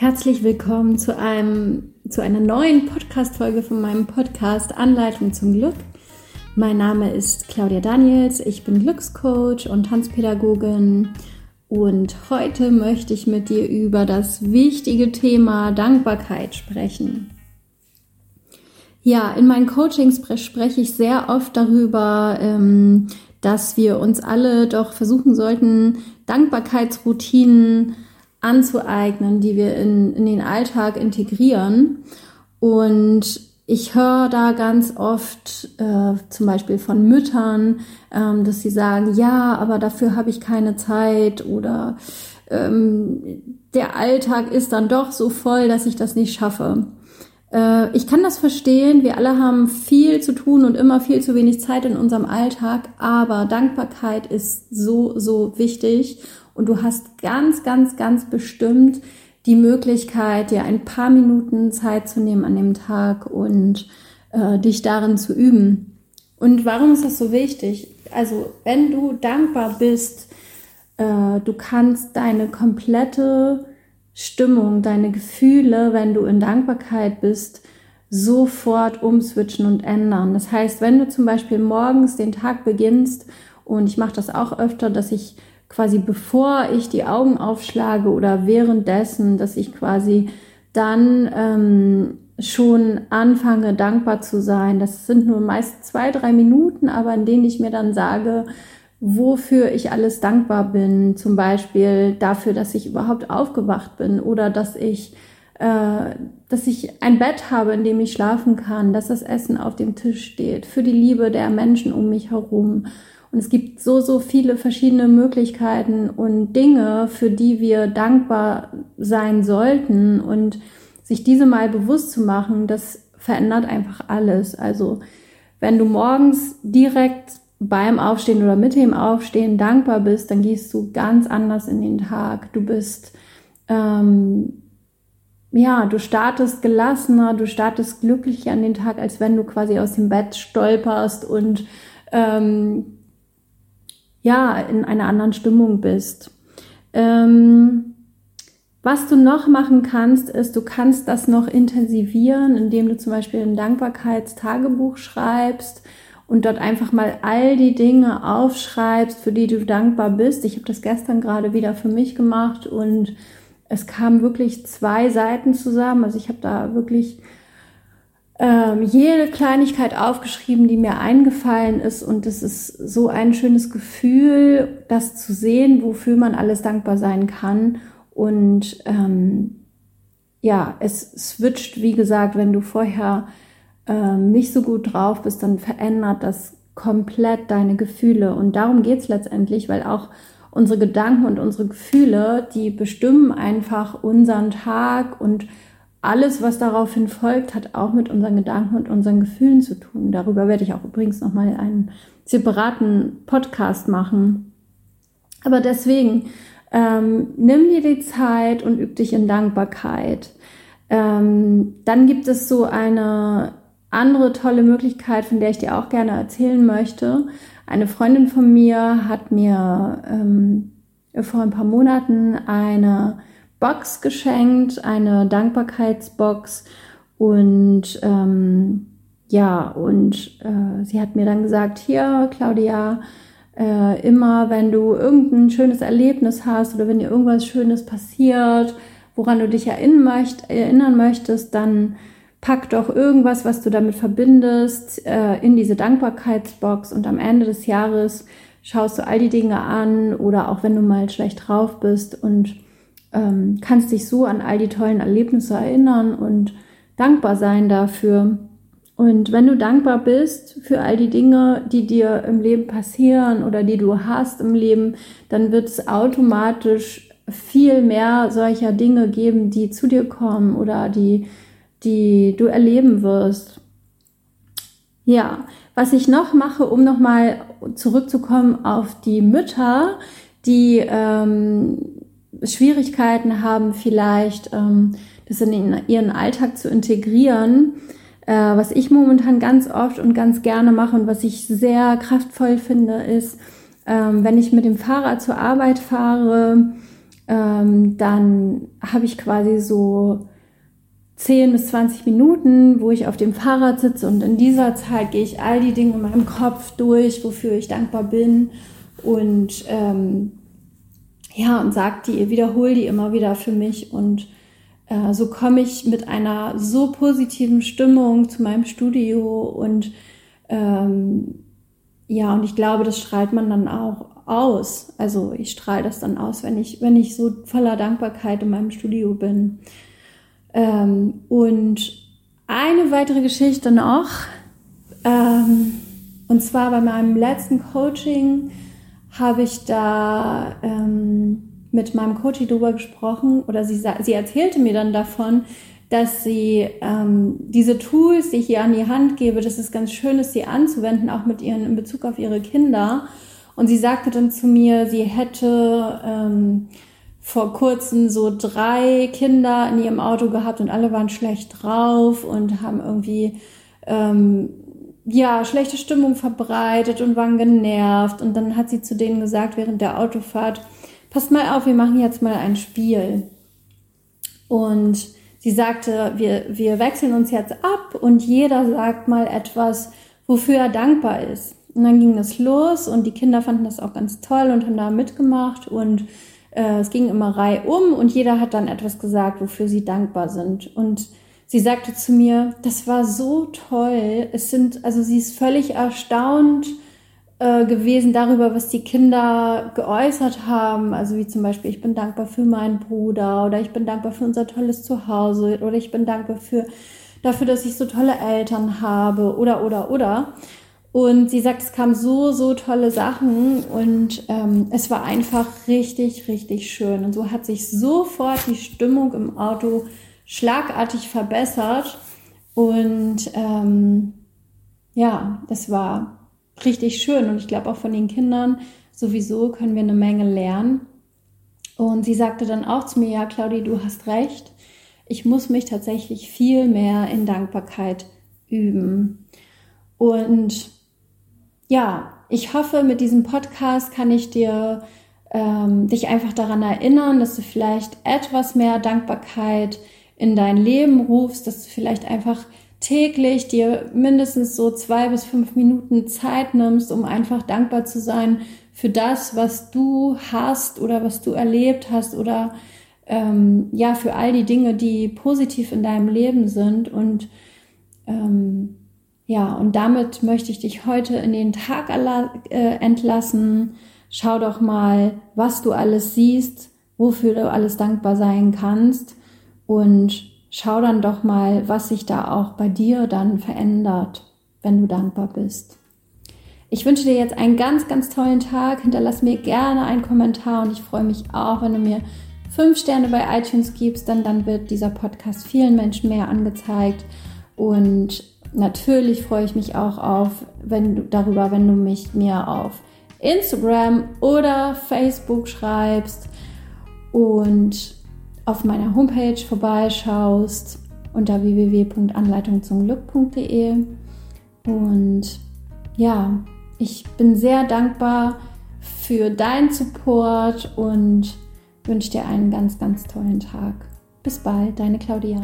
Herzlich willkommen zu einem zu einer neuen Podcast Folge von meinem Podcast Anleitung zum Glück. Mein Name ist Claudia Daniels, ich bin Glückscoach und Tanzpädagogin und heute möchte ich mit dir über das wichtige Thema Dankbarkeit sprechen. Ja, in meinen Coachings spreche ich sehr oft darüber, ähm, dass wir uns alle doch versuchen sollten, Dankbarkeitsroutinen anzueignen, die wir in, in den Alltag integrieren. Und ich höre da ganz oft äh, zum Beispiel von Müttern, ähm, dass sie sagen, ja, aber dafür habe ich keine Zeit oder ähm, der Alltag ist dann doch so voll, dass ich das nicht schaffe. Äh, ich kann das verstehen, wir alle haben viel zu tun und immer viel zu wenig Zeit in unserem Alltag, aber Dankbarkeit ist so, so wichtig und du hast ganz, ganz, ganz bestimmt die Möglichkeit, dir ein paar Minuten Zeit zu nehmen an dem Tag und äh, dich darin zu üben. Und warum ist das so wichtig? Also, wenn du dankbar bist, äh, du kannst deine komplette Stimmung, deine Gefühle, wenn du in Dankbarkeit bist, sofort umswitchen und ändern. Das heißt, wenn du zum Beispiel morgens den Tag beginnst, und ich mache das auch öfter, dass ich quasi bevor ich die Augen aufschlage oder währenddessen, dass ich quasi dann ähm, schon anfange, dankbar zu sein. Das sind nur meist zwei, drei Minuten, aber in denen ich mir dann sage, wofür ich alles dankbar bin. Zum Beispiel dafür, dass ich überhaupt aufgewacht bin oder dass ich, äh, dass ich ein Bett habe, in dem ich schlafen kann, dass das Essen auf dem Tisch steht, für die Liebe der Menschen um mich herum und es gibt so, so viele verschiedene Möglichkeiten und Dinge, für die wir dankbar sein sollten. Und sich diese mal bewusst zu machen, das verändert einfach alles. Also wenn du morgens direkt beim Aufstehen oder mit dem Aufstehen dankbar bist, dann gehst du ganz anders in den Tag. Du bist, ähm, ja, du startest gelassener, du startest glücklicher an den Tag, als wenn du quasi aus dem Bett stolperst und ähm, ja, in einer anderen Stimmung bist. Ähm, was du noch machen kannst, ist, du kannst das noch intensivieren, indem du zum Beispiel ein Dankbarkeitstagebuch schreibst und dort einfach mal all die Dinge aufschreibst, für die du dankbar bist. Ich habe das gestern gerade wieder für mich gemacht und es kamen wirklich zwei Seiten zusammen. Also ich habe da wirklich ähm, jede Kleinigkeit aufgeschrieben, die mir eingefallen ist. Und es ist so ein schönes Gefühl, das zu sehen, wofür man alles dankbar sein kann. Und ähm, ja, es switcht, wie gesagt, wenn du vorher ähm, nicht so gut drauf bist, dann verändert das komplett deine Gefühle. Und darum geht's letztendlich, weil auch unsere Gedanken und unsere Gefühle, die bestimmen einfach unseren Tag und alles, was daraufhin folgt, hat auch mit unseren Gedanken und unseren Gefühlen zu tun. Darüber werde ich auch übrigens nochmal einen separaten Podcast machen. Aber deswegen, ähm, nimm dir die Zeit und üb dich in Dankbarkeit. Ähm, dann gibt es so eine andere tolle Möglichkeit, von der ich dir auch gerne erzählen möchte. Eine Freundin von mir hat mir ähm, vor ein paar Monaten eine Box geschenkt, eine Dankbarkeitsbox und ähm, ja, und äh, sie hat mir dann gesagt, hier, Claudia, äh, immer wenn du irgendein schönes Erlebnis hast oder wenn dir irgendwas Schönes passiert, woran du dich erinnern, möcht, erinnern möchtest, dann pack doch irgendwas, was du damit verbindest, äh, in diese Dankbarkeitsbox und am Ende des Jahres schaust du all die Dinge an oder auch wenn du mal schlecht drauf bist und ähm, kannst dich so an all die tollen Erlebnisse erinnern und dankbar sein dafür. Und wenn du dankbar bist für all die Dinge, die dir im Leben passieren oder die du hast im Leben, dann wird es automatisch viel mehr solcher Dinge geben, die zu dir kommen oder die, die du erleben wirst. Ja, was ich noch mache, um nochmal zurückzukommen auf die Mütter, die ähm, Schwierigkeiten haben, vielleicht ähm, das in ihren Alltag zu integrieren. Äh, was ich momentan ganz oft und ganz gerne mache und was ich sehr kraftvoll finde, ist, ähm, wenn ich mit dem Fahrrad zur Arbeit fahre, ähm, dann habe ich quasi so 10 bis 20 Minuten, wo ich auf dem Fahrrad sitze und in dieser Zeit gehe ich all die Dinge in meinem Kopf durch, wofür ich dankbar bin und ähm, ja, und sag die, wiederhole die immer wieder für mich und äh, so komme ich mit einer so positiven Stimmung zu meinem Studio und ähm, ja, und ich glaube, das strahlt man dann auch aus. Also ich strahle das dann aus, wenn ich, wenn ich so voller Dankbarkeit in meinem Studio bin. Ähm, und eine weitere Geschichte noch, ähm, und zwar bei meinem letzten Coaching habe ich da ähm, mit meinem Coach darüber gesprochen oder sie, sie erzählte mir dann davon, dass sie ähm, diese Tools, die ich ihr an die Hand gebe, dass es ganz schön ist, sie anzuwenden, auch mit ihren in Bezug auf ihre Kinder. Und sie sagte dann zu mir, sie hätte ähm, vor kurzem so drei Kinder in ihrem Auto gehabt und alle waren schlecht drauf und haben irgendwie ähm, ja schlechte Stimmung verbreitet und waren genervt. Und dann hat sie zu denen gesagt während der Autofahrt, passt mal auf, wir machen jetzt mal ein Spiel. Und sie sagte, wir, wir wechseln uns jetzt ab und jeder sagt mal etwas, wofür er dankbar ist. Und dann ging das los und die Kinder fanden das auch ganz toll und haben da mitgemacht und äh, es ging immer reihum und jeder hat dann etwas gesagt, wofür sie dankbar sind. Und sie sagte zu mir, das war so toll. Es sind, also sie ist völlig erstaunt, äh, gewesen darüber, was die Kinder geäußert haben. Also wie zum Beispiel, ich bin dankbar für meinen Bruder oder ich bin dankbar für unser tolles Zuhause oder ich bin dankbar für, dafür, dass ich so tolle Eltern habe oder, oder, oder. Und sie sagt, es kamen so, so tolle Sachen und ähm, es war einfach richtig, richtig schön. Und so hat sich sofort die Stimmung im Auto schlagartig verbessert. Und ähm, ja, das war richtig schön. Und ich glaube auch von den Kindern sowieso können wir eine Menge lernen. Und sie sagte dann auch zu mir, ja, Claudi, du hast recht. Ich muss mich tatsächlich viel mehr in Dankbarkeit üben. Und ja, ich hoffe, mit diesem Podcast kann ich dir ähm, dich einfach daran erinnern, dass du vielleicht etwas mehr Dankbarkeit in dein Leben rufst, dass du vielleicht einfach täglich dir mindestens so zwei bis fünf Minuten Zeit nimmst, um einfach dankbar zu sein für das, was du hast oder was du erlebt hast oder ähm, ja, für all die Dinge, die positiv in deinem Leben sind. Und ähm, ja, und damit möchte ich dich heute in den Tag äh, entlassen. Schau doch mal, was du alles siehst, wofür du alles dankbar sein kannst und schau dann doch mal, was sich da auch bei dir dann verändert, wenn du dankbar bist. Ich wünsche dir jetzt einen ganz, ganz tollen Tag. Hinterlass mir gerne einen Kommentar und ich freue mich auch, wenn du mir fünf Sterne bei iTunes gibst, denn dann wird dieser Podcast vielen Menschen mehr angezeigt. Und natürlich freue ich mich auch auf, wenn du darüber, wenn du mich mir auf Instagram oder Facebook schreibst. Und auf meiner Homepage vorbeischaust unter www.anleitungzumglück.de. Und ja, ich bin sehr dankbar für deinen Support und wünsche dir einen ganz, ganz tollen Tag. Bis bald, deine Claudia.